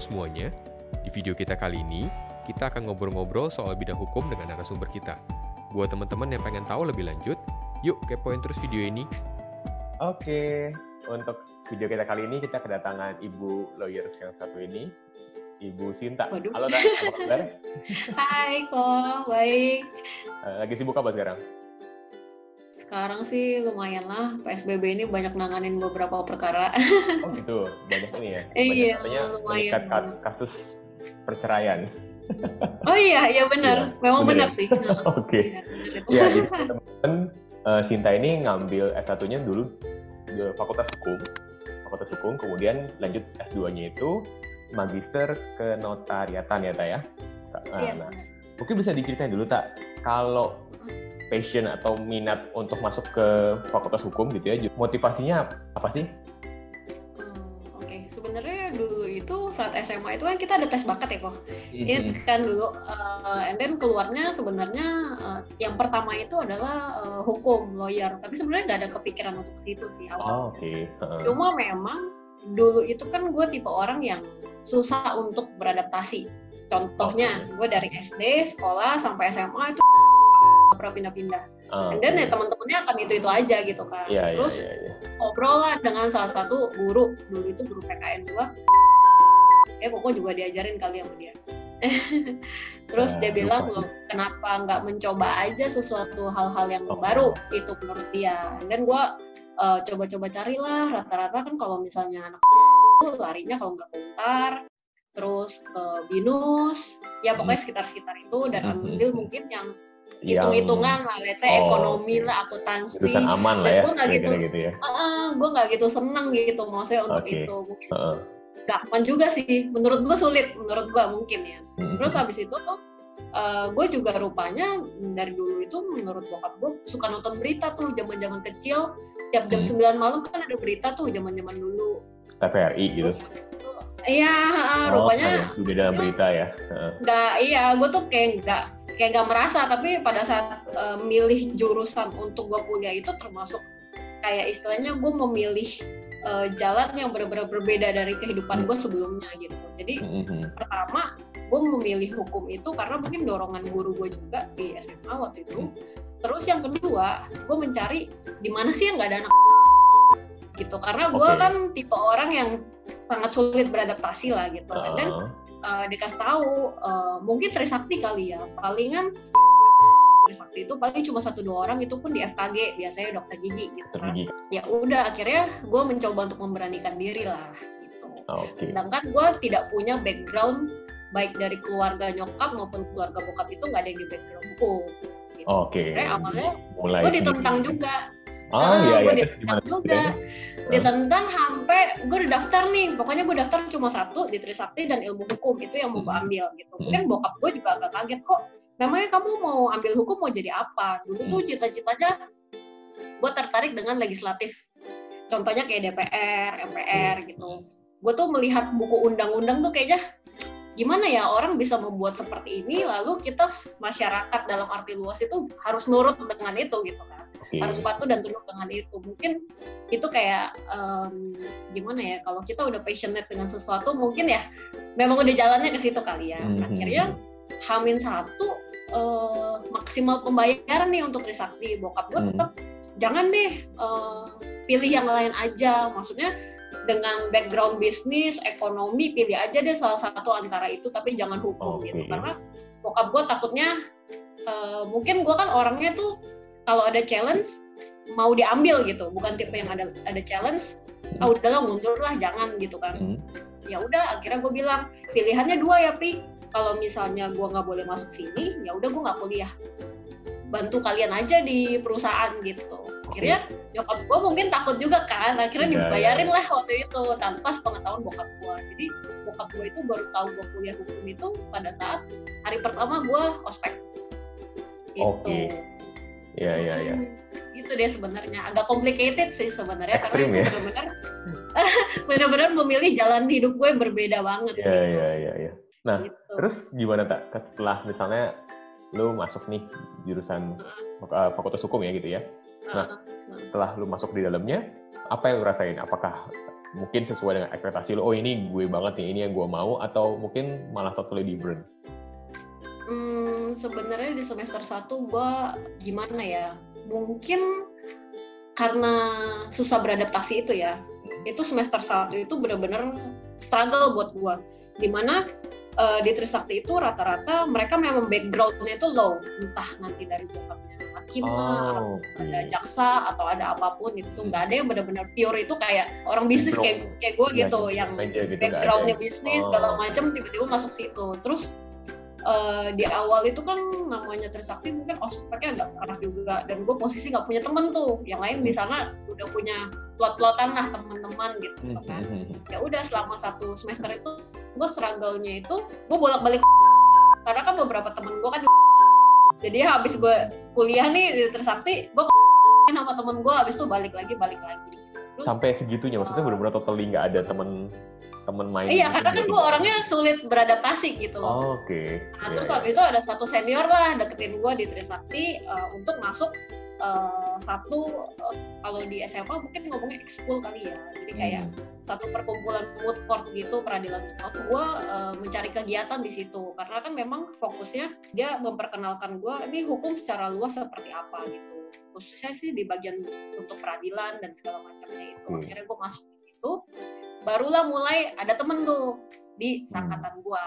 Semuanya, di video kita kali ini, kita akan ngobrol-ngobrol soal bidang hukum dengan narasumber kita. Buat teman-teman yang pengen tahu lebih lanjut, yuk kepoin terus video ini. Oke, untuk video kita kali ini kita kedatangan Ibu lawyer yang satu ini, Ibu Sinta. Waduh. Halo. Apa kabar? Hai kok, baik. Eh, Lagi sibuk apa sekarang? Sekarang sih lumayan lah, PSBB ini banyak nanganin beberapa perkara. Oh gitu, banyak ini ya. Banyak Iya, katanya lumayan. kasus perceraian. Oh iya, iya benar. Iya, Memang bener benar ya? sih. Oke. Benar, benar itu. Ya, jadi teman-teman, eh, Sinta ini ngambil S1-nya dulu di Fakultas Hukum. Fakultas Hukum, kemudian lanjut S2-nya itu Magister Kenotariatan ya, Tak ya? Nah, Iya, nah, benar. mungkin bisa diceritain dulu, Tak, kalau passion atau minat untuk masuk ke Fakultas Hukum gitu ya, motivasinya apa sih? Hmm, Oke, sebenarnya dulu itu saat SMA itu kan kita ada tes bakat ya kok. Mhm. Ini kan dulu, uh, and then keluarnya sebenarnya uh, yang pertama itu adalah uh, hukum, lawyer. Tapi sebenarnya nggak ada kepikiran untuk ke situ sih awal. Oh, oke. Heeh. Cuma memang dulu itu kan gue tipe orang yang susah untuk beradaptasi. Contohnya, gue dari SD, sekolah, sampai SMA itu pernah pindah-pindah. Ah, And then ya teman-temannya akan itu-itu aja gitu kan. Iya, iya, Terus iya, iya. ngobrol lah dengan salah satu guru. Dulu itu guru PKN gue. Ya Koko juga diajarin kali sama dia. Terus Nah, dia bilang, lupa loh kenapa nggak mencoba aja sesuatu hal-hal yang Oh. baru itu menurut dia. Dan gue uh, coba-coba carilah rata-rata kan kalau misalnya anak tuh larinya kalau nggak ke Untar, terus ke Binus, ya pokoknya sekitar-sekitar itu dan Mhm. ambil mungkin Yang hitung-hitungan lah, let's say Oh, ekonomi oke. lah, akuntansi. jurusan aman lah ya, gua nggak gitu. gitu ya. gue nggak gitu seneng gitu maksudnya untuk Oke. itu mungkin Heeh. gampang juga sih menurut gue sulit menurut gue mungkin ya Mhm. terus habis itu tuh gue juga rupanya dari dulu itu menurut bokap gue suka nonton berita tuh zaman zaman kecil tiap jam Hmm. 9 malam kan ada berita tuh zaman zaman dulu TVRI gitu. Iya Oh, rupanya sudah dalam itu- berita ya. Nggak iya gue tuh kayak nggak kayak nggak merasa tapi pada saat eh, milih jurusan untuk gue kuliah itu termasuk kayak istilahnya gue memilih eh, jalan yang benar-benar berbeda dari kehidupan gue sebelumnya gitu jadi Mhm. pertama gue memilih hukum itu karena mungkin dorongan guru gue juga di SMA waktu itu terus yang kedua gue mencari di mana sih yang nggak ada anak gitu karena gue Oke. kan tipe orang yang sangat sulit beradaptasi lah gitu dan Heeh. Uh, dikasih tahu uh, mungkin Trisakti kali ya palingan Trisakti itu paling cuma satu dua orang itu pun di FKG biasanya dokter gigi gitu kan ya udah akhirnya gue mencoba untuk memberanikan diri lah gitu Oke. sedangkan gue tidak punya background baik dari keluarga nyokap maupun keluarga bokap itu nggak ada yang di background hukum gitu. Oke. Akhirnya awalnya gue ditentang juga Oh iya iya. Terus ditentang juga. ceritanya? ditentang sampai gue udah daftar nih pokoknya gue daftar cuma satu di Trisakti dan ilmu hukum itu yang mau gue Hmm. ambil gitu mungkin bokap gue juga agak kaget kok memangnya kamu mau ambil hukum mau jadi apa dulu tuh Hmm. cita-citanya gue tertarik dengan legislatif contohnya kayak DPR MPR gitu gue tuh melihat buku undang-undang tuh kayaknya gimana ya orang bisa membuat seperti ini lalu kita masyarakat dalam arti luas itu harus nurut dengan itu gitu kan Oke. harus patuh dan tunduk dengan itu mungkin itu kayak em, gimana ya kalau kita udah passionate dengan sesuatu mungkin ya memang udah jalannya ke situ kali ya Mhm. akhirnya Hamin satu eh, maksimal pembayaran nih untuk Trisakti bokap gue Hmm. tetap jangan deh eh, pilih yang lain aja maksudnya dengan background bisnis ekonomi pilih aja deh salah satu antara itu tapi jangan hukum Oke. gitu. Karena bokap gue takutnya eh, mungkin gue kan orangnya tuh kalau ada challenge mau diambil gitu. Bukan tipe yang ada ada challenge ah udahlah mundur lah jangan gitu kan. Hmm. ya udah akhirnya gue bilang pilihannya dua ya pi. Kalau misalnya gue nggak boleh masuk sini ya udah gue nggak kuliah. Bantu kalian aja di perusahaan gitu akhirnya nyokap gue mungkin takut juga kan akhirnya Iya, dibayarin iya. lah waktu itu tanpa sepengetahuan bokap gue jadi bokap gue itu baru tahu gue kuliah hukum itu pada saat hari pertama gue ospek gitu. Oke. Iya iya iya. Hmm, itu dia sebenarnya agak complicated sih sebenarnya karena ya. benar-benar benar-benar memilih jalan hidup gue berbeda banget Iya iya iya iya. Nah, gitu. terus gimana tak setelah misalnya lu masuk nih jurusan uh, fakultas hukum ya gitu ya. Nah, Heeh. setelah lu masuk di dalamnya, apa yang lu rasain? Apakah mungkin sesuai dengan ekspektasi lo, oh ini gue banget nih, ini yang gue mau, atau mungkin malah totally different? Hmm, sebenarnya di semester 1 gue gimana ya, mungkin karena susah beradaptasi itu ya, itu semester 1 itu benar-benar struggle buat gue. Di mana uh, di Trisakti itu rata-rata mereka memang backgroundnya itu low, entah nanti dari bokapnya hakim oh, okay. ada jaksa atau ada apa pun itu tuh nggak ada yang benar-benar pure itu kayak orang bisnis kayak kayak gue iya, gitu ya, yang gitu, backgroundnya bisnis oh. segala macam tiba-tiba masuk situ. Terus uh, di awal itu kan namanya Trisakti mungkin ospeknya agak keras juga dan gue posisi nggak punya temen tuh. Yang lain di sana udah punya plot-plotan lah teman-teman gitu hmm, kan. Hmm, hmm, ya udah selama satu semester itu gue struggle-nya itu gue bolak-balik. Karena kan beberapa temen gue kan jadi habis gue kuliah nih di Trisakti gue sama temen gue habis itu balik lagi balik lagi Terus, sampai segitunya maksudnya uh, benar-benar totally nggak ada temen temen main iya karena kan gue orangnya sulit beradaptasi gitu oh, oke okay. nah yeah, terus yeah. habis itu ada satu senior lah deketin gue di Trisakti uh, untuk masuk uh, satu uh, kalau di SMA mungkin ngomongnya ekskul kali ya jadi kayak hmm. satu perkumpulan mood court gitu peradilan sport gue uh, mencari kegiatan di situ karena kan memang fokusnya dia memperkenalkan gue ini hukum secara luas seperti apa gitu khususnya sih di bagian untuk peradilan dan segala macamnya itu hmm. akhirnya gue masuk di situ barulah mulai ada temen tuh di hmm. sangkatan gue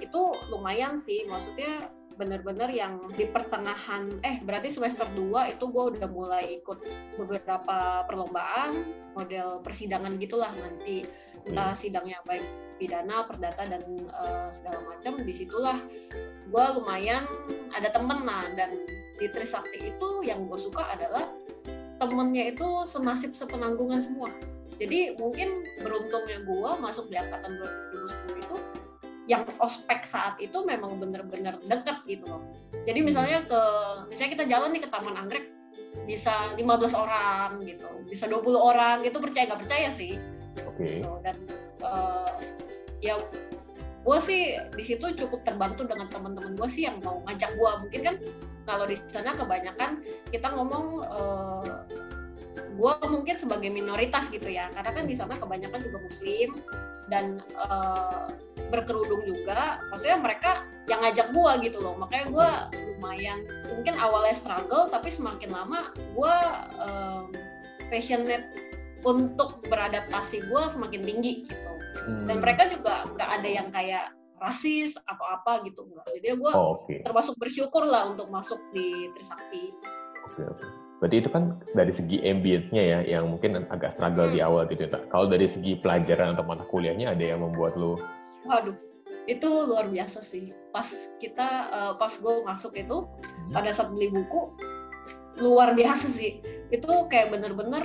itu lumayan sih maksudnya bener-bener yang di pertengahan eh berarti semester 2 itu gue udah mulai ikut beberapa perlombaan model persidangan gitulah nanti. Entah hmm. sidangnya baik pidana, perdata dan uh, segala macam. Di situlah gue lumayan ada temen nah dan di Trisakti itu yang gue suka adalah temennya itu senasib sepenanggungan semua. Jadi mungkin beruntungnya gue masuk di angkatan 2010 itu yang ospek saat itu memang bener-bener deket gitu loh. Jadi misalnya ke misalnya kita jalan nih ke Taman Anggrek bisa 15 orang gitu, bisa 20 orang gitu percaya nggak percaya sih. Oke. Okay. Gitu. Dan uh, ya gue sih di situ cukup terbantu dengan teman-teman gue sih yang mau ngajak gue mungkin kan kalau di sana kebanyakan kita ngomong uh, gue mungkin sebagai minoritas gitu ya karena kan di sana kebanyakan juga muslim dan uh, berkerudung juga maksudnya mereka yang ngajak gue gitu loh makanya gue lumayan mungkin awalnya struggle tapi semakin lama gue um, passionate untuk beradaptasi gue semakin tinggi gitu hmm. dan mereka juga nggak ada yang kayak rasis atau apa gitu enggak jadi gue oh, okay. termasuk bersyukur lah untuk masuk di Trisakti Oke, oke. Berarti itu kan dari segi ambience-nya ya, yang mungkin agak struggle hmm. di awal gitu ya. Kalau dari segi pelajaran atau mata kuliahnya ada yang membuat lo? Waduh, itu luar biasa sih. Pas kita, uh, pas gue masuk itu, hmm. pada saat beli buku, luar biasa sih. Itu kayak bener-bener,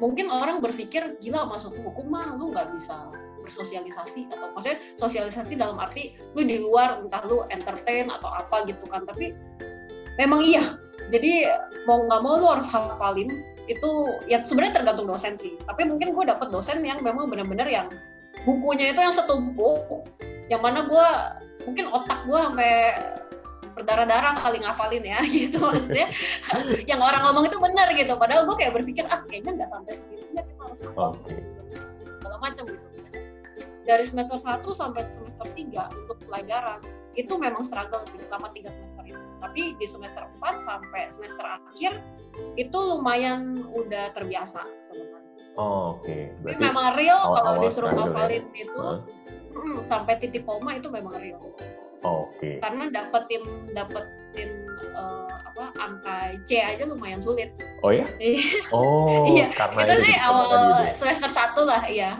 mungkin orang berpikir, gila masuk hukum mah lu nggak bisa bersosialisasi atau maksudnya sosialisasi dalam arti lu di luar entah lu entertain atau apa gitu kan tapi memang iya jadi mau nggak mau lu harus hafalin itu ya sebenarnya tergantung dosen sih tapi mungkin gue dapet dosen yang memang benar-benar yang bukunya itu yang setumpuk yang mana gue mungkin otak gue sampai berdarah-darah kali ngafalin ya gitu maksudnya. Yang orang ngomong itu benar gitu padahal gue kayak berpikir ah kayaknya nggak sampai segitunya kita harus hafal okay. segala macam gitu. Dari semester 1 sampai semester 3 untuk pelajaran itu memang struggle sih selama tiga semester itu. Tapi di semester 4 sampai semester akhir itu lumayan udah terbiasa sebenarnya oh, oke. Okay. tapi memang real kalau disuruh ngafalin ya? itu huh? mm, sampai titik koma itu memang real. Oh, oke. Okay. karena dapetin dapetin uh, apa angka C aja lumayan sulit. Oh ya? Oh iya. karena itu sih awal semester satu lah iya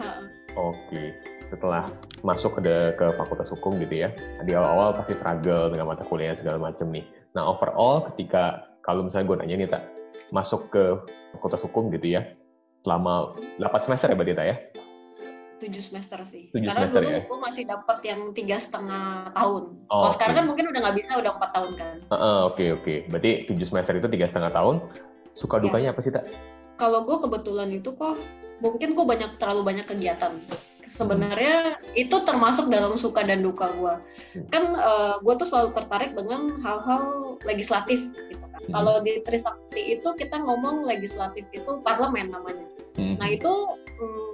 oke. Okay setelah masuk ke ke fakultas hukum gitu ya di awal-awal pasti struggle dengan mata kuliah segala macam nih. Nah overall ketika kalau misalnya gue nanya nih tak masuk ke fakultas hukum gitu ya selama 8 semester ya berarti ya tujuh semester sih tujuh karena semester, dulu ya? gue masih dapat yang tiga setengah tahun oh, kalau okay. sekarang kan mungkin udah nggak bisa udah empat tahun kan oke uh, oke okay, okay. berarti tujuh semester itu tiga setengah tahun suka ya. dukanya apa sih tak kalau gue kebetulan itu kok mungkin gue banyak terlalu banyak kegiatan sebenarnya itu termasuk dalam suka dan duka gue hmm. kan uh, eh, gue tuh selalu tertarik dengan hal-hal legislatif gitu kan hmm. kalau di Trisakti itu kita ngomong legislatif itu parlemen namanya hmm. nah itu hmm,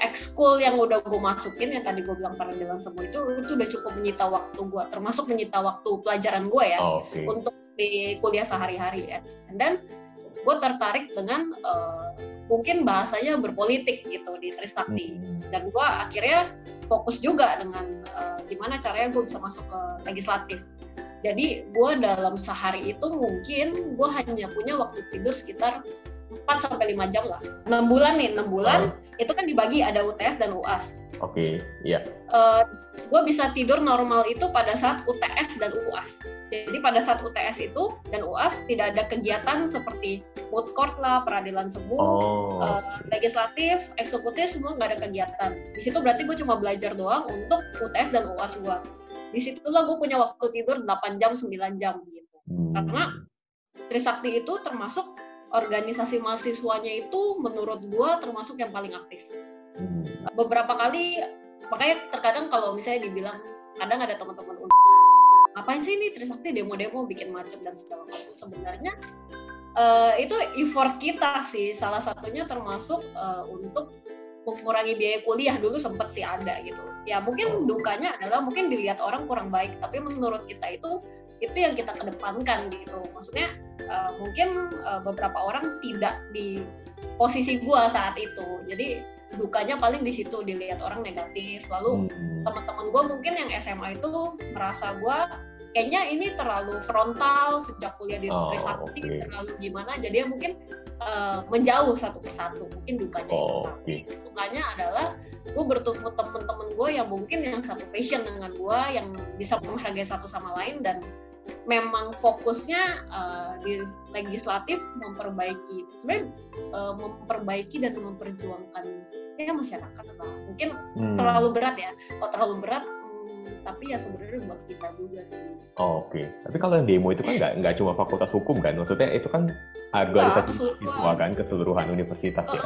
ekskul yang udah gue masukin yang tadi gue bilang paralel semua itu itu udah cukup menyita waktu gue termasuk menyita waktu pelajaran gue ya Oh, Oke. untuk di kuliah sehari-hari ya. Dan gue tertarik dengan uh, mungkin bahasanya berpolitik gitu di Trisakti. Hmm. Dan gue akhirnya fokus juga dengan uh, gimana caranya gue bisa masuk ke legislatif. Jadi gue dalam sehari itu mungkin gue hanya punya waktu tidur sekitar 4 sampai 5 jam lah. 6 bulan nih, 6 bulan itu kan dibagi ada UTS dan UAS. Oke, iya. Uh, gue bisa tidur normal itu pada saat UTS dan UAS. Jadi pada saat UTS itu dan UAS tidak ada kegiatan seperti food court lah, peradilan semu, Oh. uh, legislatif, eksekutif semua nggak ada kegiatan. Di situ berarti gue cuma belajar doang untuk UTS dan UAS gue. Di situlah gue punya waktu tidur 8 jam, 9 jam gitu. Hmm. Karena Trisakti itu termasuk organisasi mahasiswanya itu menurut gue termasuk yang paling aktif. Hmm. beberapa kali makanya terkadang kalau misalnya dibilang kadang ada teman-teman ngapain sih ini Trisakti demo-demo bikin macet dan segala macam sebenarnya eh, itu effort kita sih. Salah satunya termasuk eh, untuk mengurangi biaya kuliah. Dulu sempat sih ada gitu. Ya mungkin dukanya adalah mungkin dilihat orang kurang baik tapi menurut kita itu itu yang kita kedepankan gitu. Maksudnya eh, mungkin eh, beberapa orang tidak di posisi gua saat itu. Jadi dukanya paling di situ dilihat orang negatif. Lalu Hmm. teman-teman gue mungkin yang SMA itu merasa gue kayaknya ini terlalu frontal sejak kuliah di Oh, Trisakti oke. terlalu gimana. Jadi ya mungkin eh, menjauh satu persatu mungkin dukanya Oh, itu tapi dukanya adalah gue bertemu teman-teman gue yang mungkin yang satu passion dengan gue yang bisa menghargai satu sama lain dan memang fokusnya eh, di legislatif memperbaiki sebenarnya eh, memperbaiki dan memperjuangkan ya masyarakat lah. Mungkin Hmm. terlalu berat ya. Kalau terlalu berat hmm, tapi ya sebenarnya buat kita juga sih. Oh, Oke, tapi kalau yang demo itu kan nggak nggak cuma fakultas hukum kan, maksudnya itu kan organisasi siswa kan keseluruhan universitas ya.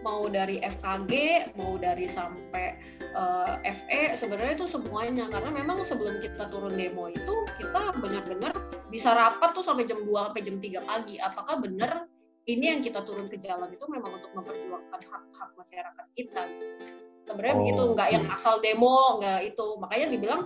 Mau dari FKG mau dari sampai eh, FE sebenarnya itu semuanya. Karena memang sebelum kita turun demo itu kita benar-benar bisa rapat tuh sampai jam 2 sampai jam 3 pagi. Apakah benar ini yang kita turun ke jalan itu memang untuk memperjuangkan hak-hak masyarakat kita? Sebenarnya Oh, begitu nggak yang asal demo nggak itu. Makanya dibilang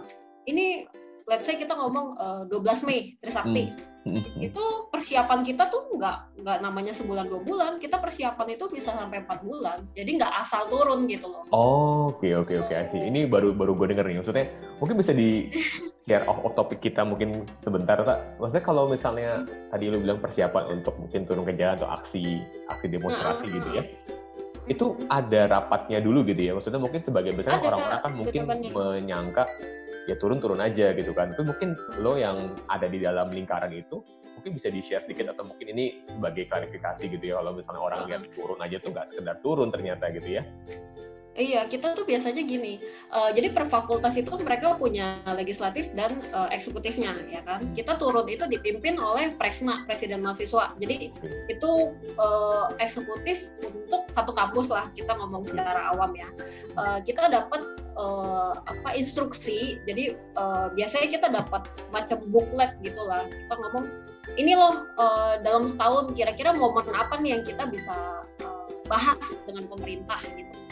ini let's say kita ngomong eh, 12 Mei Trisakti. Hmm. itu persiapan kita tuh nggak nggak namanya sebulan dua bulan kita persiapan itu bisa sampai empat bulan jadi nggak asal turun gitu loh Oh, oke oke oke. Ini baru baru gue denger nih. Maksudnya mungkin bisa di share off, off topik kita mungkin sebentar, Kak. Maksudnya kalau misalnya tadi lu bilang persiapan untuk mungkin turun ke jalan atau aksi aksi demonstrasi Nah, gitu ya. Itu ada rapatnya dulu gitu ya. Maksudnya mungkin sebagai besar orang-orang kan mungkin Bener-bener. menyangka ya turun-turun aja gitu kan. Tapi mungkin lo yang ada di dalam lingkaran itu mungkin bisa di-share sedikit atau mungkin ini sebagai klarifikasi gitu ya kalau misalnya orang lihat turun aja tuh nggak sekedar turun ternyata gitu ya. Iya, kita tuh biasanya gini. eh, jadi per fakultas itu mereka punya legislatif dan eh, eksekutifnya, ya kan. Kita turun itu dipimpin oleh Presma, Presiden Mahasiswa. Jadi itu eh, eksekutif untuk satu kampus lah. Kita ngomong secara awam ya. Eh, kita dapat eh, apa instruksi. Jadi eh, biasanya kita dapat semacam booklet gitulah. Kita ngomong ini loh eh, dalam setahun kira-kira momen apa nih yang kita bisa eh, bahas dengan pemerintah gitu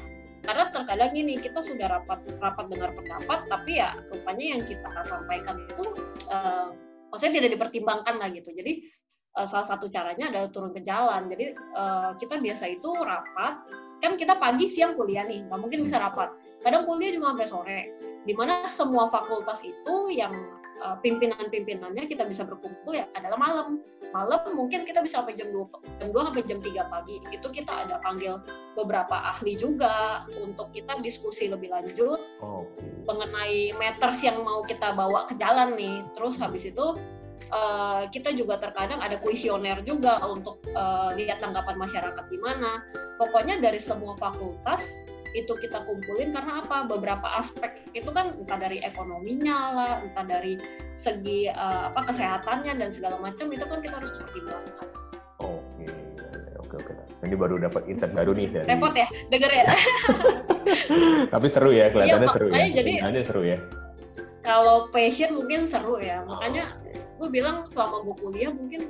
karena terkadang gini kita sudah rapat rapat dengar pendapat tapi ya rupanya yang kita sampaikan itu eh, maksudnya tidak dipertimbangkan lah gitu. Jadi eh, salah satu caranya adalah turun ke jalan. Jadi eh, kita biasa itu rapat. Kan kita pagi siang kuliah nih nggak mungkin bisa rapat. Kadang kuliah juga sampai sore. Di mana semua fakultas itu yang eh, pimpinan-pimpinannya kita bisa berkumpul ya adalah malam malam mungkin kita bisa sampai jam 2 jam 2 sampai jam 3 pagi itu kita ada panggil beberapa ahli juga untuk kita diskusi lebih lanjut Oh, mengenai matters yang mau kita bawa ke jalan nih. Terus habis itu eh, kita juga terkadang ada kuesioner juga untuk eh, lihat tanggapan masyarakat di mana. Pokoknya dari semua fakultas itu kita kumpulin karena apa? Beberapa aspek itu kan entah dari ekonominya lah, entah dari segi eh, apa kesehatannya dan segala macam itu kan kita harus pertimbangkan. Oke, oke, oke. Ini baru dapat insight baru nih dari. Repot ya, denger ya. Tapi seru ya, kelihatannya Iya, seru ya. makanya jadi- Kelihatannya seru ya. Kalau passion mungkin seru ya, makanya Oh, oke. gue bilang selama gue kuliah mungkin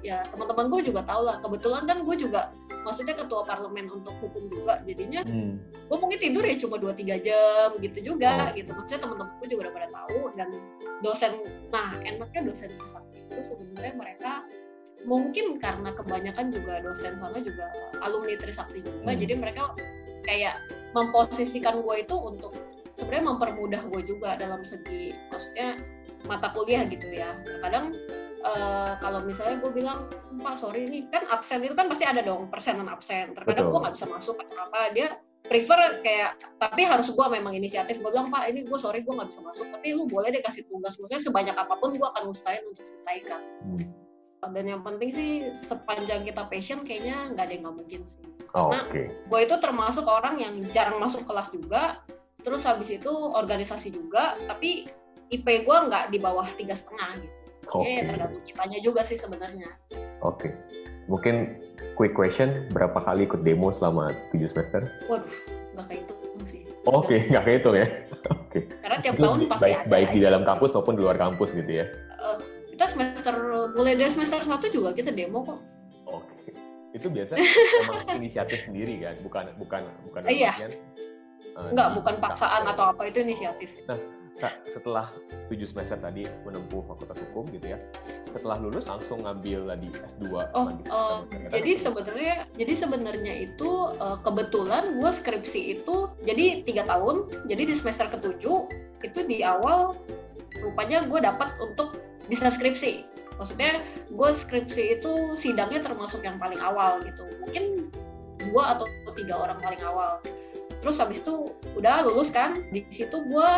ya teman-teman gue juga tahu lah kebetulan kan gue juga maksudnya ketua parlemen untuk hukum juga jadinya Hmm. gue mungkin tidur ya cuma 2-3 jam gitu juga Oh. gitu maksudnya temen-temenku juga udah pada tahu dan dosen nah enaknya dosen sakti itu sebenarnya mereka mungkin karena kebanyakan juga dosen sana juga alumni Trisakti juga Hmm. jadi mereka kayak memposisikan gue itu untuk sebenarnya mempermudah gue juga dalam segi maksudnya mata kuliah gitu ya kadang eh, kalau misalnya gue bilang pak sorry nih kan absen itu kan pasti ada dong persenan absen. Terkadang gue nggak bisa masuk atau apa dia prefer kayak tapi harus gue memang inisiatif gue bilang pak ini gue sorry gue nggak bisa masuk tapi lu boleh deh kasih tugas. Maksudnya sebanyak apa pun gue akan usahain untuk selesaikan. Hmm. dan yang penting sih sepanjang kita passion kayaknya nggak ada yang nggak mungkin sih. Oh, Nah, Oke. gue itu termasuk orang yang jarang masuk kelas juga terus habis itu organisasi juga tapi IP gue nggak di bawah tiga setengah gitu Oke. ya tergantung kitanya juga sih sebenarnya Oke. Mungkin quick question, berapa kali ikut demo selama 7 semester? waduh nggak kayak itu sih Oke, nggak kehitung ya. Oke. karena tiap Itu tahun di- pasti baik, ada baik di aja. dalam kampus maupun di luar kampus gitu ya. kita semester mulai dari semester satu juga kita demo kok Oke. Itu biasa emang inisiatif sendiri kan, bukan bukan bukan Iya. artian, eh, nggak di- bukan paksaan di- atau apa itu inisiatif Kak, setelah 7 semester tadi menempuh fakultas hukum gitu ya, setelah lulus langsung ngambil tadi S2. Oh, kesehatan jadi sebenarnya jadi sebenarnya itu eh, kebetulan gue skripsi itu jadi tiga tahun jadi di semester ketujuh itu di awal rupanya gue dapat untuk bisa skripsi. Maksudnya gue skripsi itu sidangnya termasuk yang paling awal gitu. Mungkin dua atau tiga orang paling awal terus habis itu udah lulus kan di situ gue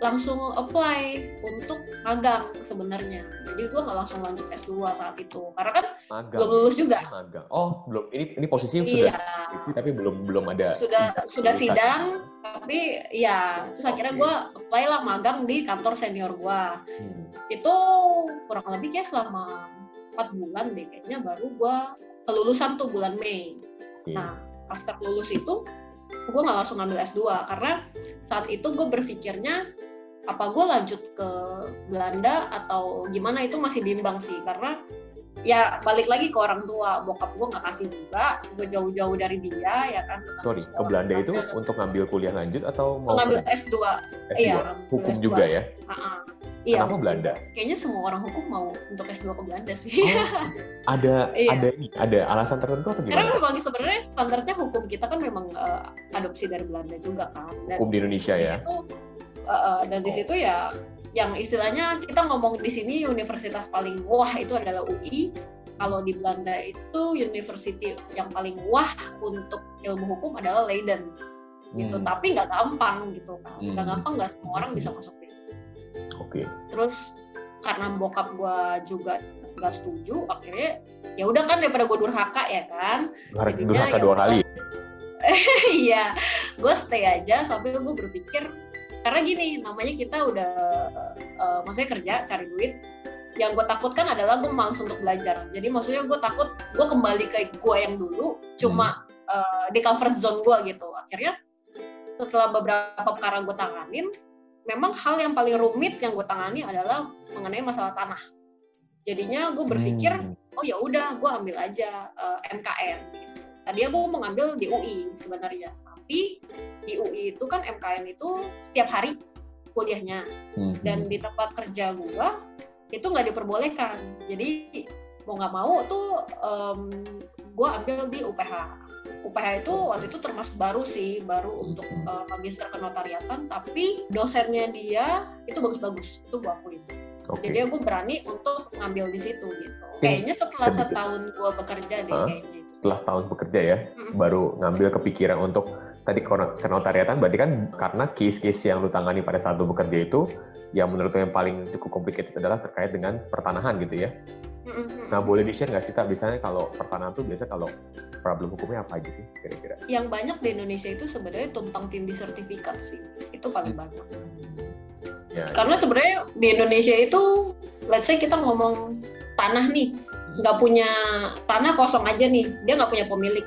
langsung apply untuk magang sebenarnya jadi gue nggak langsung lanjut S2 saat itu karena kan magang. belum lulus juga Magang. Oh, belum. Ini ini posisi sudah iya skripsi, tapi belum belum ada sudah sudah sidang tapi ya terus akhirnya Oke. gue apply lah magang di kantor senior gue Hmm. itu kurang lebih kayak selama empat bulan deh kayaknya baru gue kelulusan tuh bulan Mei Oke. nah after lulus itu gue nggak langsung ngambil S2 karena saat itu gue berpikirnya apa gue lanjut ke Belanda atau gimana itu masih bimbang sih karena ya balik lagi ke orang tua bokap gue nggak kasih juga gue jauh-jauh dari dia ya kan Sorry, ke Belanda itu untuk ngambil kuliah lanjut atau mau mengambil ke S2 S2? iya ngambil Hukum S2. juga ya? Ah-ah. Iya Kenapa Belanda? kayaknya semua orang hukum mau untuk S2 ke Belanda sih Oh, ada Iya. ada ini, ada alasan tertentu atau karena gimana? memang sebenarnya standarnya hukum kita kan memang eh, adopsi dari Belanda juga kan dan Hukum di Indonesia di ya? situ uh, uh, dan di Oh. situ ya yang istilahnya kita ngomong di sini universitas paling wah itu adalah UI kalau di Belanda itu university yang paling wah untuk ilmu hukum adalah Leiden gitu Hmm, tapi nggak gampang gitu kan nggak Hmm. gampang nggak semua orang bisa masuk di situ Oke. terus karena bokap gua juga nggak setuju akhirnya ya udah kan daripada gue durhaka ya kan? Jadinya durhaka ya dua kali. iya. Gue stay aja sambil gue berpikir karena gini namanya kita udah eh, maksudnya kerja cari duit. Yang gue takutkan adalah gue males untuk belajar. Jadi maksudnya gue takut gue kembali ke gue yang dulu cuma eh, di comfort zone gue gitu. Akhirnya setelah beberapa perkara gue tanganin memang hal yang paling rumit yang gue tangani adalah mengenai masalah tanah. Jadinya gue berpikir Hmm, oh ya udah gue ambil aja eh, MKN tadi gue mau ngambil di UI sebenarnya tapi di UI itu kan MKN itu setiap hari kuliahnya. Hmm, dan di tempat kerja gue itu nggak diperbolehkan. Jadi mau nggak mau tuh gue ambil di UPH UPH itu waktu itu termasuk baru sih baru untuk eh, magister kenotariatan tapi dosennya dia itu bagus-bagus itu gue akuin Oke. jadi gue berani untuk ngambil di situ gitu. Kayaknya setelah setahun gue bekerja deh Hah? kayaknya Setelah tahun bekerja ya, baru ngambil kepikiran untuk tadi kenotariatan berarti kan karena case-case yang lu tangani pada saat lu bekerja itu yang menurut lu yang paling cukup complicated adalah terkait dengan pertanahan gitu ya. Nah boleh di-share nggak sih tak biasanya kalau pertanahan tuh biasa kalau problem hukumnya apa aja sih kira-kira? yang banyak di Indonesia itu sebenarnya tumpang tindih sertifikat sih itu paling Hmm. banyak Ya, karena sebenarnya di Indonesia itu let's say kita ngomong tanah nih nggak punya tanah kosong aja nih dia nggak punya pemilik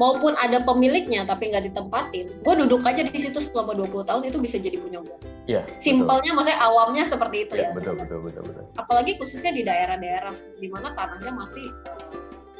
maupun ada pemiliknya tapi nggak ditempatin gue duduk aja di situ selama 20 tahun itu bisa jadi punya gue Iya, betul. simpelnya maksudnya awamnya seperti itu Ya, ya, betul betul betul betul. apalagi khususnya di daerah-daerah di mana tanahnya masih eh,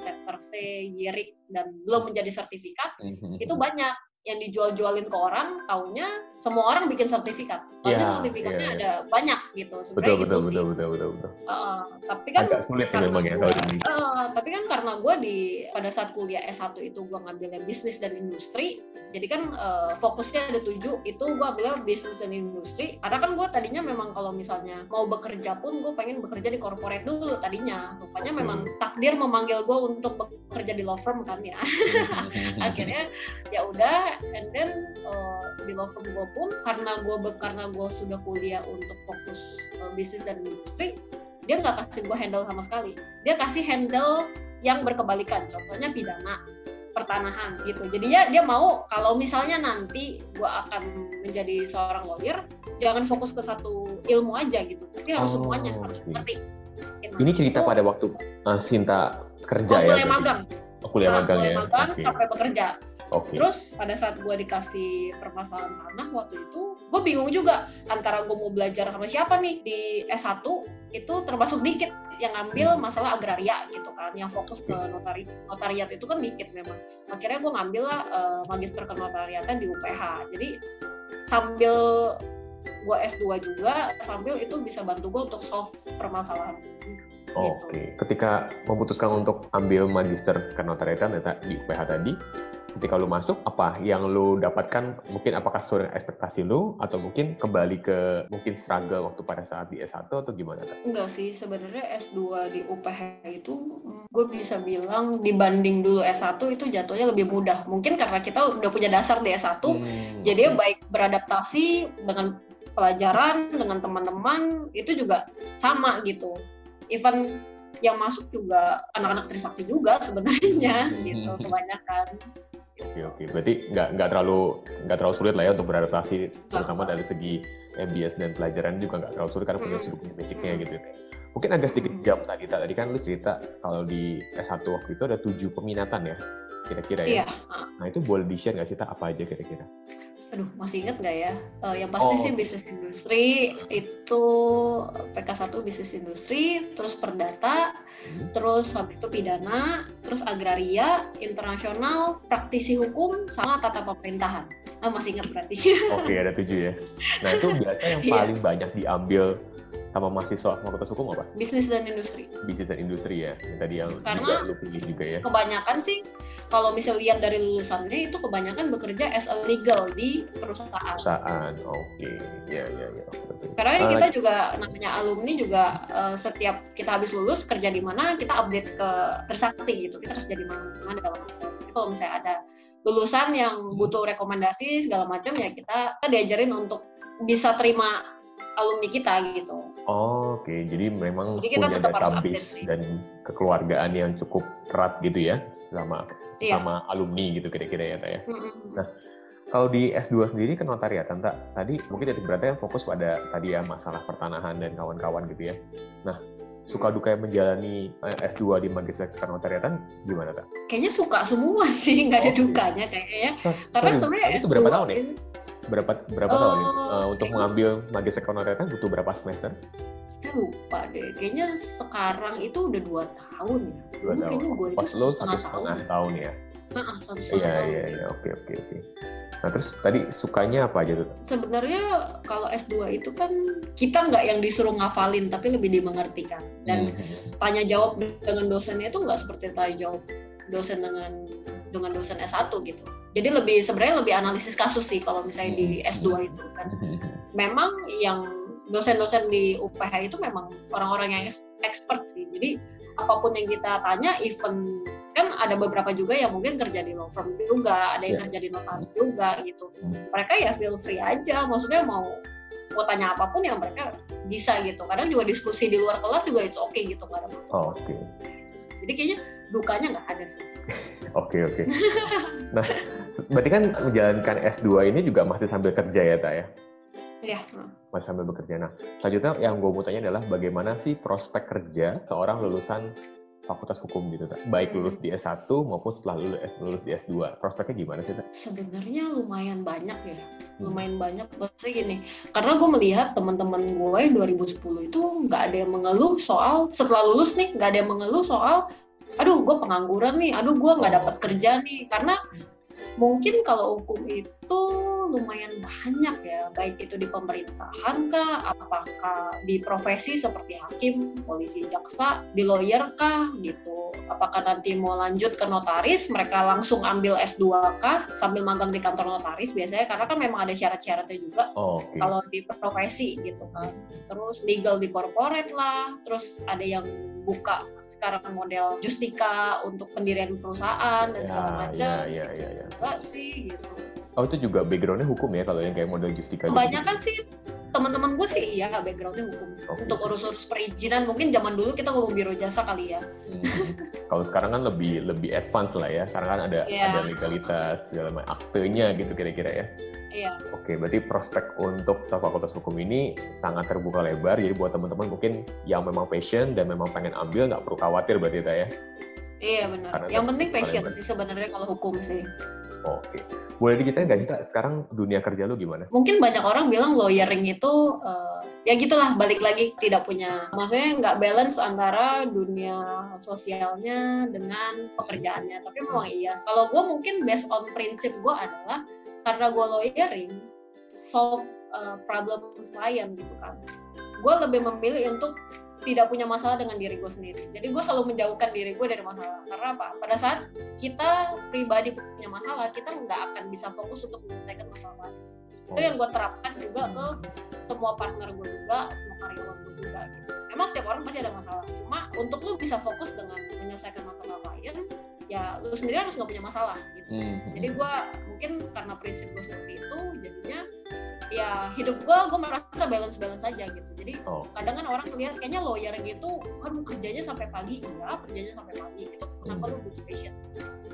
ter- HRC, YIRIK, dan belum menjadi sertifikat, Mhm. itu banyak yang dijual-jualin ke orang, taunya semua orang bikin sertifikat. Soalnya Iya, sertifikatnya iya, iya. ada banyak gitu. betul Sebenarnya betul gitu betul sih. betul betul betul. Uh, tapi kan Agak sulit karena memang ya kalau ini. uh, tapi kan karena gue di pada saat kuliah S1 itu gue ngambilnya bisnis dan industri jadi kan uh, fokusnya ada tujuh itu gue ambilnya bisnis dan industri karena kan gue tadinya memang kalau misalnya mau bekerja pun gue pengen bekerja di corporate dulu tadinya rupanya memang takdir memanggil gue untuk bekerja di law firm kan ya akhirnya ya udah and then uh, di law firm gue pun karena gue karena gue sudah kuliah untuk fokus uh, bisnis dan industri dia nggak kasih gue handle sama sekali dia kasih handle yang berkebalikan contohnya pidana pertanahan gitu jadinya dia mau kalau misalnya nanti gue akan menjadi seorang lawyer jangan fokus ke satu ilmu aja gitu tapi harus Oh, semuanya harus ngerti Nah, Ini cerita itu pada waktu uh, Sinta kerja gua ya. berarti? magang Oh, kuliah Nah, magang mulai ya. magang Oke. sampai bekerja Oke. Terus pada saat gue dikasih permasalahan tanah waktu itu, gue bingung juga antara gue mau belajar sama siapa nih di S1 itu termasuk dikit yang ngambil Hmm. masalah agraria gitu kan, yang fokus ke notari notariat itu kan dikit memang. Akhirnya gue ngambil lah eh, magister kenotariatan di UPH. Jadi sambil gue S2 juga, sambil itu bisa bantu gue untuk solve permasalahan. Oke, ketika memutuskan untuk ambil magister kenotariatan ya, di UPH tadi, ketika lu masuk apa yang lu dapatkan mungkin apakah sesuai dengan ekspektasi lu atau mungkin kembali ke mungkin struggle waktu pada saat di S1 atau gimana tak? Enggak sih, sebenarnya S2 di UPH itu gue bisa bilang dibanding dulu S1 itu jatuhnya lebih mudah. Mungkin karena kita udah punya dasar di S1, Hmm, jadi oke. baik beradaptasi dengan pelajaran, dengan teman-teman, itu juga sama gitu. Even yang masuk juga anak-anak Trisakti juga sebenarnya gitu kebanyakan. Oke oke, berarti nggak nggak terlalu nggak terlalu sulit lah ya untuk beradaptasi, terutama dari segi MBS dan pelajaran juga nggak terlalu sulit karena punya sudah punya basicnya gitu. Mungkin agak sedikit jam tadi, tadi kan lu cerita kalau di S1 waktu itu ada tujuh peminatan ya, kira-kira ya. Iya, ah. Nah itu boleh di share nggak sih Tak, apa aja kira-kira? Aduh masih inget nggak ya? Eh, yang pasti Oh. sih bisnis industri itu PK1 bisnis industri, terus perdata, Hmm. terus habis itu pidana, terus agraria, internasional, praktisi hukum, sama tata pemerintahan. Ah, masih ingat berarti. Oke, ada tujuh ya. Nah, itu biasa yang Iya. paling banyak diambil sama mahasiswa fakultas hukum apa? bisnis dan industri. Bisnis dan industri ya. Yang tadi yang Karena- juga lu pilih juga ya. Kebanyakan sih kalau misal lihat dari lulusannya itu kebanyakan bekerja as a legal di perusahaan. Perusahaan, oke. Ya, ya, ya. Oke, oke. Karena Eh, kita juga namanya alumni juga eh, setiap kita habis lulus kerja di mana kita update ke Trisakti gitu. Kita harus jadi mana. Jadi kalau misalnya ada lulusan yang butuh rekomendasi segala macam ya kita, kita diajarin untuk bisa terima alumni kita gitu. Oh, Oke, jadi memang Jadi kita punya tetap harus update database dan kekeluargaan yang cukup erat gitu ya sama Iya. sama alumni gitu kira-kira ya, Tak ya. Mm-mm. Nah, Kalau di S2 sendiri kan notariatan, tak tadi mungkin titik beratnya fokus pada tadi ya masalah pertanahan dan kawan-kawan gitu ya. Nah, suka duka menjalani eh, S2 di magister kenotariatan gimana tak? Kayaknya suka semua sih, nggak ada Oke. dukanya kayaknya. Nah, Karena sebenarnya itu S2 berapa tahun ya? Berapa berapa tahun ya? Oh, Eh, untuk kayaknya- mengambil magister kenotariatan butuh berapa semester? saya lupa deh. Kayaknya sekarang itu udah dua tahun ya. Dua Dulu tahun. Kayaknya gue itu Pas lo satu setengah setengah tahun ya? Nah, satu setengah Iya tahun. iya iya oke oke oke. Nah terus tadi sukanya apa aja tuh? Sebenarnya kalau S2 itu kan kita nggak yang disuruh ngafalin, tapi lebih dimengertikan. Dan Hmm. tanya jawab dengan dosennya itu nggak seperti tanya jawab dosen dengan dengan dosen S1 gitu. Jadi lebih sebenarnya lebih analisis kasus sih kalau misalnya di Hmm. S2 itu kan. Memang yang dosen-dosen di UPH itu memang orang-orang yang ex- expert sih. Jadi apa pun yang kita tanya, even kan ada beberapa juga yang mungkin kerja di law firm juga, ada yang Ya. kerja di notaris juga gitu. Hmm. Mereka ya feel free aja, maksudnya mau mau tanya apa pun ya mereka bisa gitu. Kadang juga diskusi di luar kelas juga it's okay gitu nggak ada masalah. Oh, Oke Jadi kayaknya dukanya nggak ada sih. Oke oke. Nah berarti kan menjalankan S2 ini juga masih sambil kerja ya tak ya? Ya, nah. Masih sambil bekerja. Nah selanjutnya yang gue mau tanya adalah bagaimana sih prospek kerja seorang lulusan fakultas hukum gitu tak? Baik lulus di S1 maupun setelah lulus, lulus di S2. Prospeknya gimana sih tak? sebenarnya lumayan banyak ya. Hmm. Lumayan banyak. Maksudnya gini, karena gue melihat teman-teman gue yang 2010 itu nggak ada yang mengeluh soal setelah lulus nih nggak ada yang mengeluh soal aduh gue pengangguran nih aduh gue nggak dapat kerja nih karena mungkin kalau hukum itu lumayan banyak ya baik itu di pemerintahan kah apakah di profesi seperti hakim polisi jaksa di lawyer kah gitu apakah nanti mau lanjut ke notaris mereka langsung ambil S2 kah sambil magang di kantor notaris biasanya karena kan memang ada syarat-syaratnya juga Oh, Oke. kalau di profesi gitu kan. Terus legal di corporate lah, terus ada yang buka sekarang model Justika untuk pendirian perusahaan dan segala Ya, macam. ya, ya, ya, ya. Enggak sih gitu. Oh itu juga backgroundnya hukum ya kalau yang kayak model Justika. gitu. Kebanyakan sih teman-teman gue sih iya backgroundnya hukum sih. Oke. untuk urus-urus perizinan mungkin zaman dulu kita ngomong biro jasa kali ya Hmm. Kalau sekarang kan lebih lebih advance lah ya. Sekarang kan ada Iya. ada legalitas segala macam aktenya gitu kira-kira ya. Iya Oke, berarti prospek untuk fakultas hukum ini sangat terbuka lebar. Jadi buat teman-teman mungkin yang memang passion dan memang pengen ambil nggak perlu khawatir berarti ya. iya benar Karena yang penting passion sih sebenarnya kalau hukum sih Oke. Boleh diceritain nggak Cita, sekarang dunia kerja lu gimana? mungkin banyak orang bilang lawyering itu eh, ya gitulah balik lagi tidak punya maksudnya nggak balance antara dunia sosialnya dengan pekerjaannya. Tapi memang iya. Kalau gue mungkin based on prinsip gue adalah karena gue lawyering solve eh, problem klien gitu kan. Gue lebih memilih untuk tidak punya masalah dengan diri gue sendiri. Jadi gue selalu menjauhkan diri gue dari masalah. Karena apa? Pada saat kita pribadi punya masalah kita nggak akan bisa fokus untuk menyelesaikan masalah. Lain itu yang gue terapkan juga ke semua partner gue juga semua karyawan gue juga gitu. Emang setiap orang pasti ada masalah. Cuma untuk lu bisa fokus dengan menyelesaikan masalah klien ya lu sendiri harus nggak punya masalah gitu. Hmm. jadi gue mungkin karena prinsip gue seperti itu jadinya ya hidup gue gue merasa balance balance aja gitu jadi Oh. kadang kan orang lihat kayaknya lawyer gitu kan kerjanya sampai pagi ya kerjanya sampai pagi itu kenapa Hmm. lu butuh passion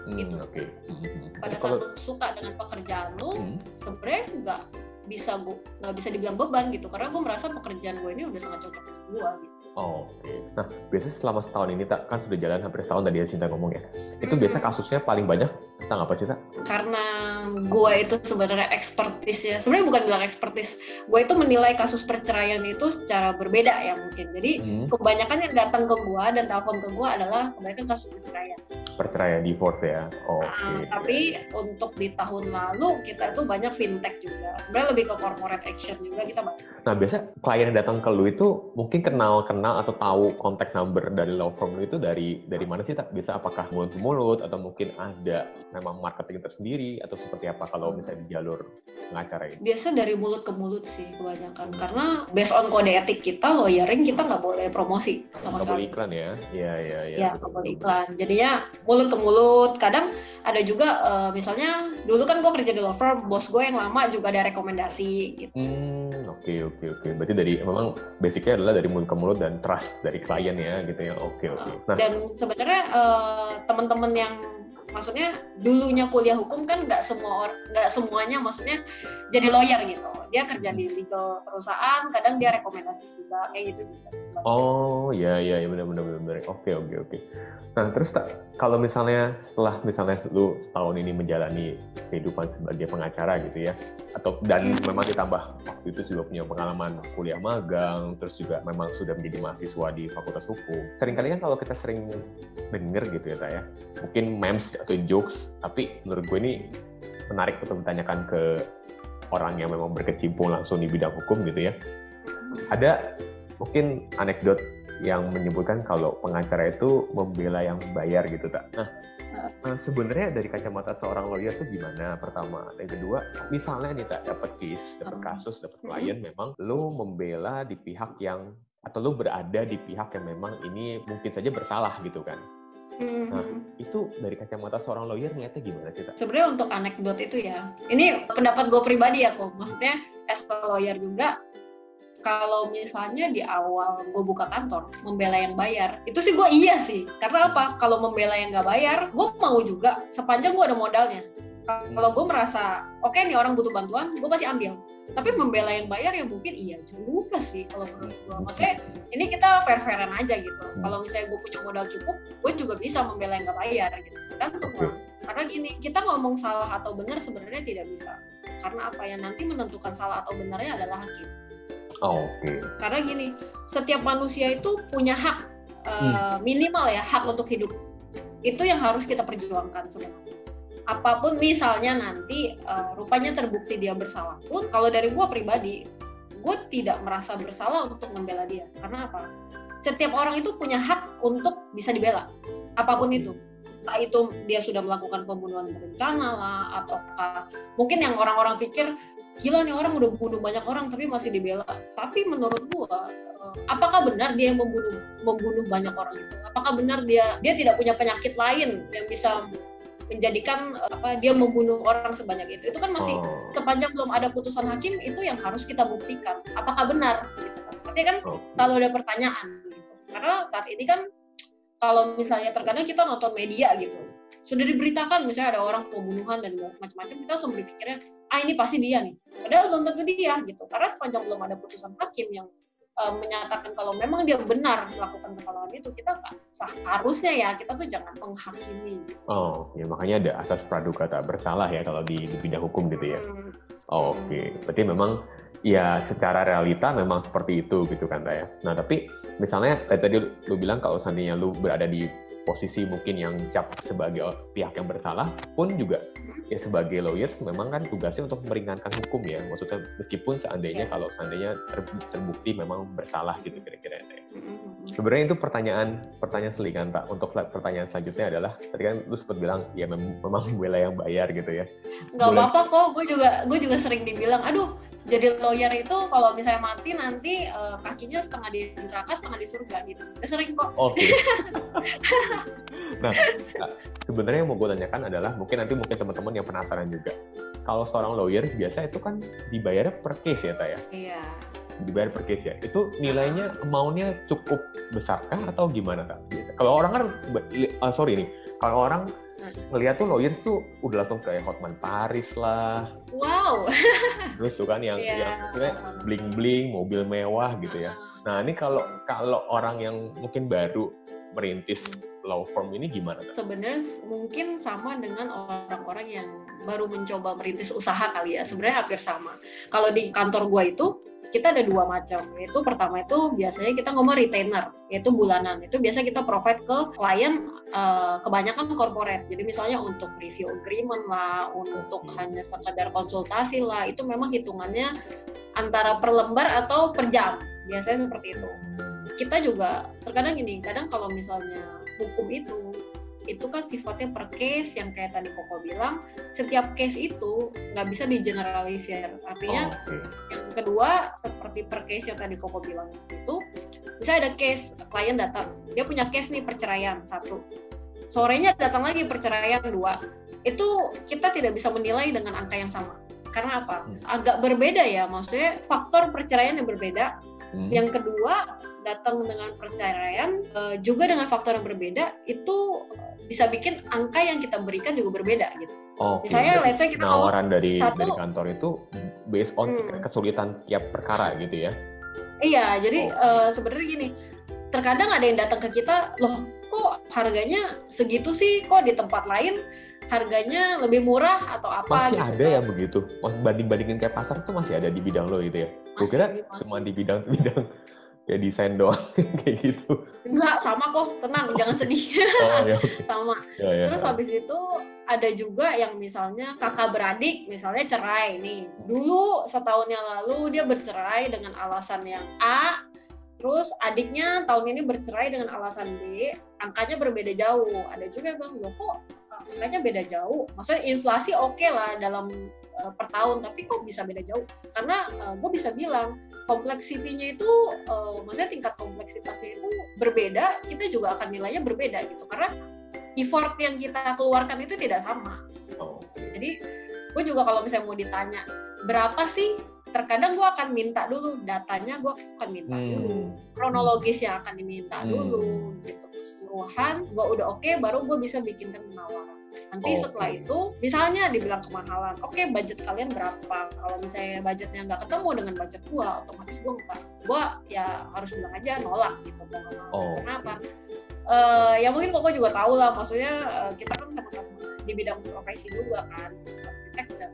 Hmm, gitu. Oke. Hmm. pada saat kalau lu suka dengan pekerjaan lu Hmm. sebenarnya nggak bisa gua nggak bisa dibilang beban gitu karena gue merasa pekerjaan gue ini udah sangat cocok dengan gue gitu Oh, Oke. Nah, biasanya selama setahun ini tak kan sudah jalan hampir setahun tadi ya Cinta ngomong ya. Itu Mm-mm. biasa kasusnya paling banyak tentang apa Cinta? karena gue itu sebenarnya expertise ya sebenarnya bukan bilang expertise gue itu menilai kasus perceraian itu secara berbeda ya mungkin jadi Hmm. kebanyakan yang datang ke gue dan telepon ke gue adalah kebanyakan kasus perceraian Perceraian divorce ya. Oke. Ah, tapi untuk di tahun lalu kita itu banyak fintech juga sebenarnya lebih ke corporate action juga kita banyak Nah, biasa klien yang datang ke lu itu mungkin kenal-kenal atau tahu kontak number dari law firm lu itu dari dari mana sih tak? Bisa apakah mulut ke mulut atau mungkin ada memang marketing tersendiri atau seperti apa kalau misalnya di jalur pengacara ini? biasa dari mulut ke mulut sih kebanyakan karena based on kode etik kita lawyering kita nggak boleh promosi sama boleh sekali iklan ya? Iya, iya, iya. ya nggak boleh betul. iklan jadinya mulut ke mulut kadang ada juga eh, misalnya dulu kan gue kerja di law firm bos gue yang lama juga ada rekomendasi gitu Hmm, oke oke oke. Berarti dari memang basicnya adalah dari mulut ke mulut dan trust dari klien ya gitu ya. Oke oke. Nah, dan sebenarnya eh, teman-teman yang maksudnya dulunya kuliah hukum kan nggak semua nggak semuanya maksudnya jadi lawyer gitu dia kerja di legal perusahaan kadang dia rekomendasi juga kayak gitu juga oh ya ya ya benar benar benar. benar. Oke oke oke. Nah terus tak kalau misalnya setelah misalnya lu tahun ini menjalani kehidupan sebagai pengacara gitu ya, atau dan Hmm. memang ditambah waktu itu juga punya pengalaman kuliah magang, terus juga memang sudah menjadi mahasiswa di Fakultas Hukum. Seringkali kan kalau kita sering denger gitu ya, ya, mungkin memes atau jokes, tapi menurut gue ini menarik untuk ditanyakan ke orang yang memang berkecimpung langsung di bidang hukum gitu ya. Ada mungkin anekdot yang menyebutkan kalau pengacara itu membela yang bayar gitu tak. Nah, eh, sebenarnya dari kacamata seorang lawyer itu gimana? Pertama, yang kedua, misalnya nih tak dapat case, dapat kasus, dapat klien, memang lu membela di pihak yang atau lu berada di pihak yang memang ini mungkin saja bersalah gitu kan. Nah, Mhm. itu dari kacamata seorang lawyer niatnya gimana sih tak? sebenarnya untuk anekdot itu ya ini pendapat gue pribadi ya kok maksudnya as a lawyer juga kalau misalnya di awal gue buka kantor membela yang bayar itu sih gue iya sih. Karena apa? Kalau membela yang nggak bayar gue mau juga sepanjang gue ada modalnya kalau gue merasa oke nih orang butuh bantuan gue pasti ambil. Tapi membela yang bayar ya mungkin iya juga sih kalau menurut gue maksudnya ini kita fair fairan aja gitu. Kalau misalnya gue punya modal cukup gue juga bisa membela yang nggak bayar gitu. Oke. lah karena gini kita ngomong salah atau benar sebenarnya tidak bisa. Karena apa ya? Nanti menentukan salah atau benarnya adalah hakim. Oh, Oke. karena gini setiap manusia itu punya hak eh, Hmm. minimal ya hak untuk hidup. Itu yang harus kita perjuangkan sebenarnya apa pun misalnya nanti uh, rupanya terbukti dia bersalah pun kalau dari gue pribadi gue tidak merasa bersalah untuk membela dia. Karena apa? Setiap orang itu punya hak untuk bisa dibela apa pun itu. Entah itu dia sudah melakukan pembunuhan berencana lah atau mungkin yang orang-orang pikir gila nih orang udah bunuh banyak orang tapi masih dibela. Tapi menurut gua eh, apakah benar dia yang membunuh membunuh banyak orang itu? Apakah benar dia dia tidak punya penyakit lain yang bisa menjadikan apa dia membunuh orang sebanyak itu. Itu kan masih oh. sepanjang belum ada putusan hakim itu yang harus kita buktikan. Apakah benar? Gitu. Kan pasti kan oh. selalu ada pertanyaan gitu. Karena saat ini kan kalau misalnya terkadang kita nonton media gitu. Sudah diberitakan misalnya ada orang pembunuhan dan macam-macam kita langsung berpikirnya ah ini pasti dia nih. Padahal belum tentu dia gitu. Karena sepanjang belum ada putusan hakim yang uh, menyatakan kalau memang dia benar melakukan kesalahan itu kita harusnya ya kita tuh jangan menghakimi. Gitu. Oh, ya makanya ada asas praduga tak bersalah ya kalau di, di bidang hukum gitu ya. Hmm. Oh, Oke, okay. berarti memang ya secara realita memang seperti itu gitu kan ya. Nah tapi misalnya tadi lu bilang kalau seandainya lu berada di posisi mungkin yang cap sebagai pihak yang bersalah pun juga ya sebagai lawyers memang kan tugasnya untuk meringankan hukum ya maksudnya meskipun seandainya yeah. kalau seandainya terbukti memang bersalah gitu kira-kira ya. Sebenarnya itu pertanyaan pertanyaan selingan tak untuk pertanyaan selanjutnya adalah tadi kan lu sempat bilang ya memang bela yang bayar gitu ya. Gak apa-apa kok, gue juga gue juga sering dibilang, aduh jadi lawyer itu kalau misalnya mati nanti uh, kakinya setengah di neraka setengah di surga gitu. Sering kok. Oke. Okay. nah sebenarnya yang mau gue tanyakan adalah mungkin nanti mungkin teman-teman yang penasaran juga. Kalau seorang lawyer biasa itu kan dibayar per case ya Taya iya dibayar per case ya itu nilainya amountnya cukup besarkah atau gimana kak kalau orang kan uh, sorry nih kalau orang ngeliat tuh lawyer tuh udah langsung kayak Hotman Paris lah. Wow. Terus tuh kan yang yeah. yang bling bling, mobil mewah gitu ya. Nah ini kalau kalau orang yang mungkin baru merintis law firm ini gimana? Sebenarnya mungkin sama dengan orang-orang yang baru mencoba merintis usaha kali ya. Sebenarnya hampir sama. Kalau di kantor gua itu kita ada dua macam. Yaitu pertama itu biasanya kita ngomong retainer yaitu bulanan. Itu biasa kita provide ke klien uh, kebanyakan corporate. Jadi misalnya untuk review agreement lah untuk hanya sekedar konsultasi lah itu memang hitungannya antara per lembar atau per jam. Biasanya seperti itu. Kita juga terkadang gini kadang kalau misalnya hukum itu itu kan sifatnya per case yang kayak tadi Koko bilang setiap case itu nggak bisa digeneralisir artinya oh, okay. yang kedua seperti per case yang tadi Koko bilang itu misalnya ada case klien datang dia punya case nih perceraian satu sorenya datang lagi perceraian dua itu kita tidak bisa menilai dengan angka yang sama karena apa hmm. agak berbeda ya maksudnya faktor perceraian yang berbeda hmm. yang kedua datang dengan perceraian uh, juga dengan faktor yang berbeda itu bisa bikin angka yang kita berikan juga berbeda gitu. Oh, Misalnya, let's say kita penawaran dari satu, dari kantor itu based on hmm. kesulitan tiap perkara gitu ya? Iya, jadi oh. uh, sebenarnya gini, terkadang ada yang datang ke kita, loh kok harganya segitu sih, kok di tempat lain harganya lebih murah atau apa? Masih gitu. ada yang begitu, banding bandingin kayak pasar tuh masih ada di bidang lo gitu ya? Gue kira cuma di bidang bidang ya desain doang kayak gitu. Enggak sama kok. Tenang jangan sedih. Oh, ya, sama. Ya, ya, terus ya. habis itu ada juga yang misalnya kakak beradik misalnya cerai. Nih dulu setahunnya lalu dia bercerai dengan alasan yang A terus adiknya tahun ini bercerai dengan alasan B. Angkanya berbeda jauh. Ada juga yang bilang kok angkanya beda jauh? Maksudnya inflasi oke okay lah dalam uh, per tahun tapi kok bisa beda jauh? Karena uh, gue bisa bilang kompleksitinya itu uh, maksudnya tingkat kompleksitasnya itu berbeda kita juga akan nilainya berbeda gitu. Karena effort yang kita keluarkan itu tidak sama. Oh. jadi gue juga kalau misalnya mau ditanya berapa sih? Terkadang gue akan minta dulu datanya gue akan minta hmm. dulu. Kronologisnya akan diminta hmm. dulu gitu. Keseluruhan gue udah oke okay, baru gue bisa bikinkan penawaran Nanti oh. setelah itu, misalnya dibilang kemahalan, oke okay, budget kalian berapa? Kalau misalnya budgetnya nggak ketemu dengan budget gua, otomatis gua nggak, gua ya harus bilang aja nolak gitu. Oh. Kenapa? Uh, ya mungkin kok juga tahu lah, maksudnya uh, kita kan sama-sama di bidang profesi juga kan, arsitek dan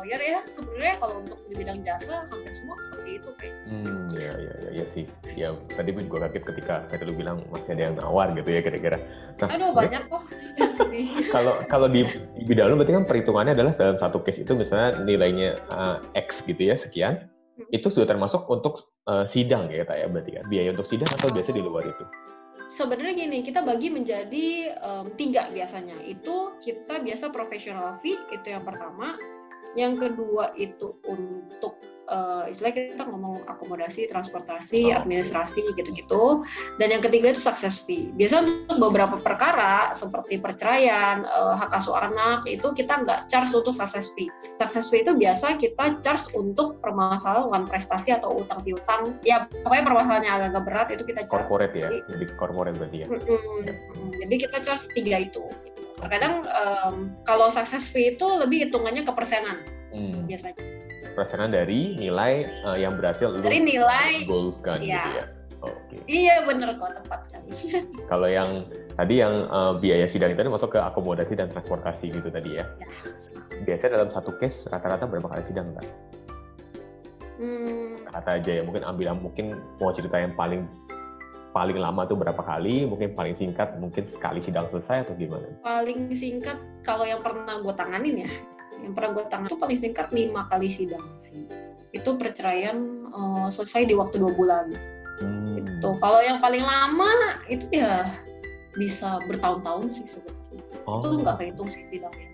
lawyer ya sebenarnya kalau untuk di bidang jasa hampir semua seperti itu kayak hmm ya ya ya, ya sih ya tadi gue juga kaget ketika tadi lu bilang masih ada yang nawar gitu ya kira-kira nah, aduh banyak kok kalau kalau di, di bidang lu berarti kan perhitungannya adalah dalam satu case itu misalnya nilainya uh, X gitu ya sekian hmm. itu sudah termasuk untuk uh, sidang ya ya berarti kan biaya untuk sidang atau biasa di luar itu sebenarnya gini, kita bagi menjadi um, tiga biasanya. Itu kita biasa professional fee, itu yang pertama. Yang kedua itu untuk uh, istilahnya kita ngomong akomodasi, transportasi, oh. administrasi gitu-gitu. Dan yang ketiga itu success fee. Biasa untuk beberapa perkara seperti perceraian, uh, hak asuh anak itu kita nggak charge untuk success fee. Success fee itu biasa kita charge untuk permasalahan prestasi atau utang piutang. Ya pokoknya permasalahan yang agak berat itu kita charge. Corporate ya, lebih corporate berarti ya. Mm -hmm. Jadi kita charge tiga itu. Terkadang um, kalau success fee itu lebih hitungannya ke persenan hmm. biasanya persenan dari nilai uh, yang berhasil dari nilai goalkan ya. gitu ya. Oke. Okay. Iya benar kok tepat sekali. Kalau yang tadi yang uh, biaya sidang itu masuk ke akomodasi dan transportasi gitu tadi ya. ya. Biasanya dalam satu case rata-rata berapa kali sidang kan? Hmm. Kata aja ya mungkin ambil mungkin mau cerita yang paling paling lama tuh berapa kali? Mungkin paling singkat mungkin sekali sidang selesai atau gimana? Paling singkat kalau yang pernah gue tanganin ya yang pernah gue tangani itu paling singkat lima kali sidang sih itu perceraian uh, selesai di waktu dua bulan hmm. itu kalau yang paling lama itu ya bisa bertahun-tahun sih sebenarnya oh. itu nggak kehitung sih sidangnya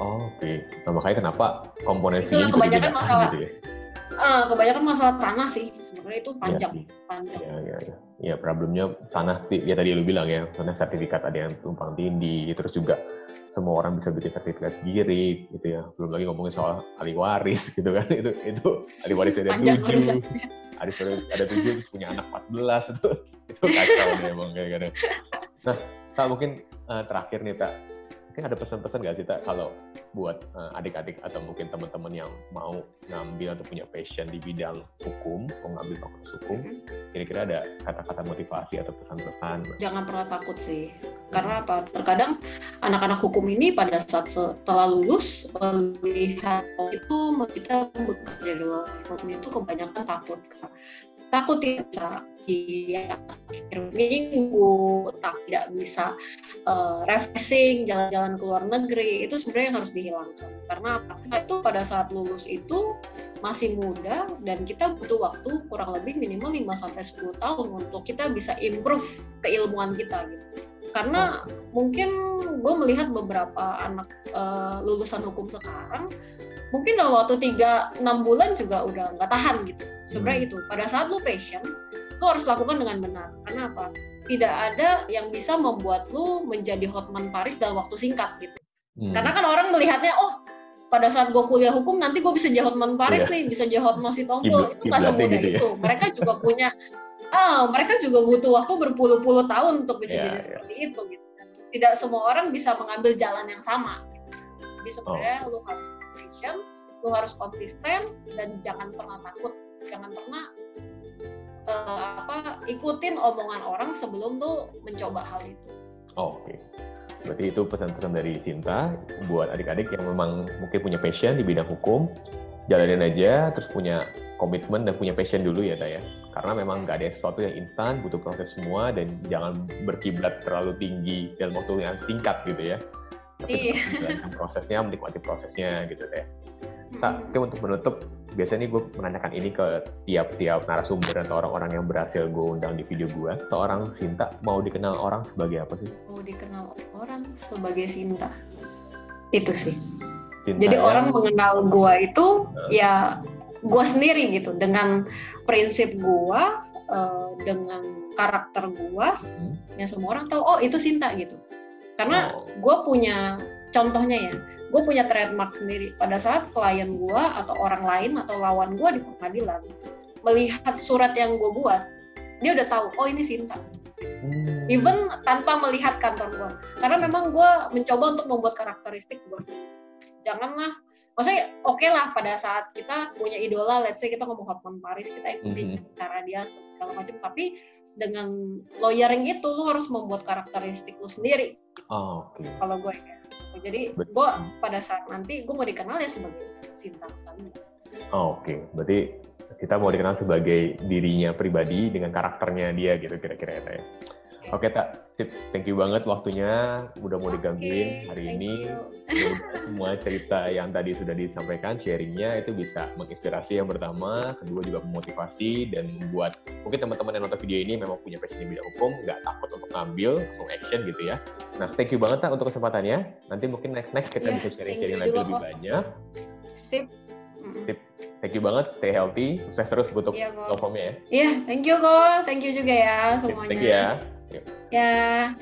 Oh, Oke, okay. nah, makanya kenapa komponen itu kebanyakan masalah gitu ya? uh, kebanyakan masalah tanah sih sebenarnya itu panjang ya, panjang ya, ya, ya. Ya problemnya tanah ya tadi lu bilang ya tanah sertifikat ada yang tumpang tindih terus juga semua orang bisa bikin sertifikat girik gitu ya. Belum lagi ngomongin soal ahli waris gitu kan. Itu itu ahli waris ada tujuh. ahli waris ada tujuh terus punya anak 14 itu itu kacau nih emang kayak gitu nah tak mungkin uh, terakhir nih tak mungkin ada pesan-pesan nggak sih tak kalau buat uh, adik-adik atau mungkin teman-teman yang mau ngambil atau punya passion di bidang hukum, mau ngambil fakultas hukum, mm-hmm. kira-kira ada kata-kata motivasi atau pesan-pesan? Jangan pernah takut sih, karena apa? Terkadang anak-anak hukum ini pada saat setelah lulus melihat itu kita bekerja di luar hukum itu kebanyakan takut, takut tidak di akhir minggu, tak tidak bisa uh, refreshing, jalan-jalan ke luar negeri, itu sebenarnya yang harus dihilangkan. Karena apa? itu pada saat lulus itu masih muda dan kita butuh waktu kurang lebih minimal 5 sampai 10 tahun untuk kita bisa improve keilmuan kita gitu. Karena mungkin gue melihat beberapa anak uh, lulusan hukum sekarang mungkin dalam waktu 3 6 bulan juga udah nggak tahan gitu. Sebenarnya hmm. itu pada saat lu passion lu harus lakukan dengan benar. Karena apa? Tidak ada yang bisa membuat lu menjadi Hotman Paris dalam waktu singkat gitu. Hmm. Karena kan orang melihatnya, oh pada saat gue kuliah hukum nanti gue bisa jadi Hotman Paris yeah. nih, bisa jadi Hotman si Tongkol. itu nggak semudah gitu ya. itu. Mereka juga punya, ah mereka juga butuh waktu berpuluh-puluh tahun untuk bisa yeah, jadi yeah. seperti itu gitu. Tidak semua orang bisa mengambil jalan yang sama. Gitu. Jadi sebenarnya oh. lu harus passion, lu harus konsisten dan jangan pernah takut, jangan pernah uh, apa ikutin omongan orang sebelum tuh mencoba hal itu. Oh, Oke. Okay. Berarti itu pesan-pesan dari Cinta buat adik-adik yang memang mungkin punya passion di bidang hukum, jalanin aja, terus punya komitmen dan punya passion dulu ya, Taya. Karena memang nggak ada sesuatu yang instan, butuh proses semua, dan jangan berkiblat terlalu tinggi dalam waktu yang singkat gitu ya. Tapi iya. prosesnya, menikmati prosesnya gitu, Taya. Nah, oke untuk menutup, biasanya nih gue menanyakan ini ke tiap-tiap narasumber atau orang-orang yang berhasil gue undang di video gue. Seorang Sinta mau dikenal orang sebagai apa sih? Mau dikenal orang sebagai Sinta. Itu sih. Sinta Jadi yang... orang mengenal gue itu uh. ya gue sendiri gitu dengan prinsip gue, uh, dengan karakter gue, hmm. yang semua orang tahu oh itu Sinta gitu. Karena oh. gue punya contohnya ya gue punya trademark sendiri. Pada saat klien gue atau orang lain atau lawan gue di pengadilan melihat surat yang gue buat dia udah tahu oh ini Sinta. Hmm. even tanpa melihat kantor gue karena memang gue mencoba untuk membuat karakteristik gue janganlah maksudnya oke okay lah pada saat kita punya idola let's say kita ngomong Hotman Paris kita ikutin mm -hmm. cara dia segala macam. Tapi dengan lawyering itu lu harus membuat karakteristik lu sendiri. Oh, okay. kalau gue ya Jadi Bet- gue pada saat nanti gue mau dikenal ya sebagai Sinta Sani. Oh, Oke, berarti kita mau dikenal sebagai dirinya pribadi dengan karakternya dia gitu kira-kira ya. Ya. Oke tak, sip. thank you banget waktunya udah mau digangguin hari ini. Mudah-mudahan semua cerita yang tadi sudah disampaikan, sharingnya itu bisa menginspirasi yang pertama, kedua juga memotivasi dan membuat mungkin teman-teman yang nonton video ini memang punya passion di bidang hukum, nggak takut untuk ngambil, langsung action gitu ya. Nah, thank you banget tak untuk kesempatannya. Nanti mungkin next next kita Iya, bisa sharing-sharing lagi lebih kok. banyak. Sip. Sip. Thank you banget, stay healthy, sukses terus untuk Iya kok. law firm-nya ya. Iya, thank you kok. Thank you juga ya semuanya. Thank you ya. Ya.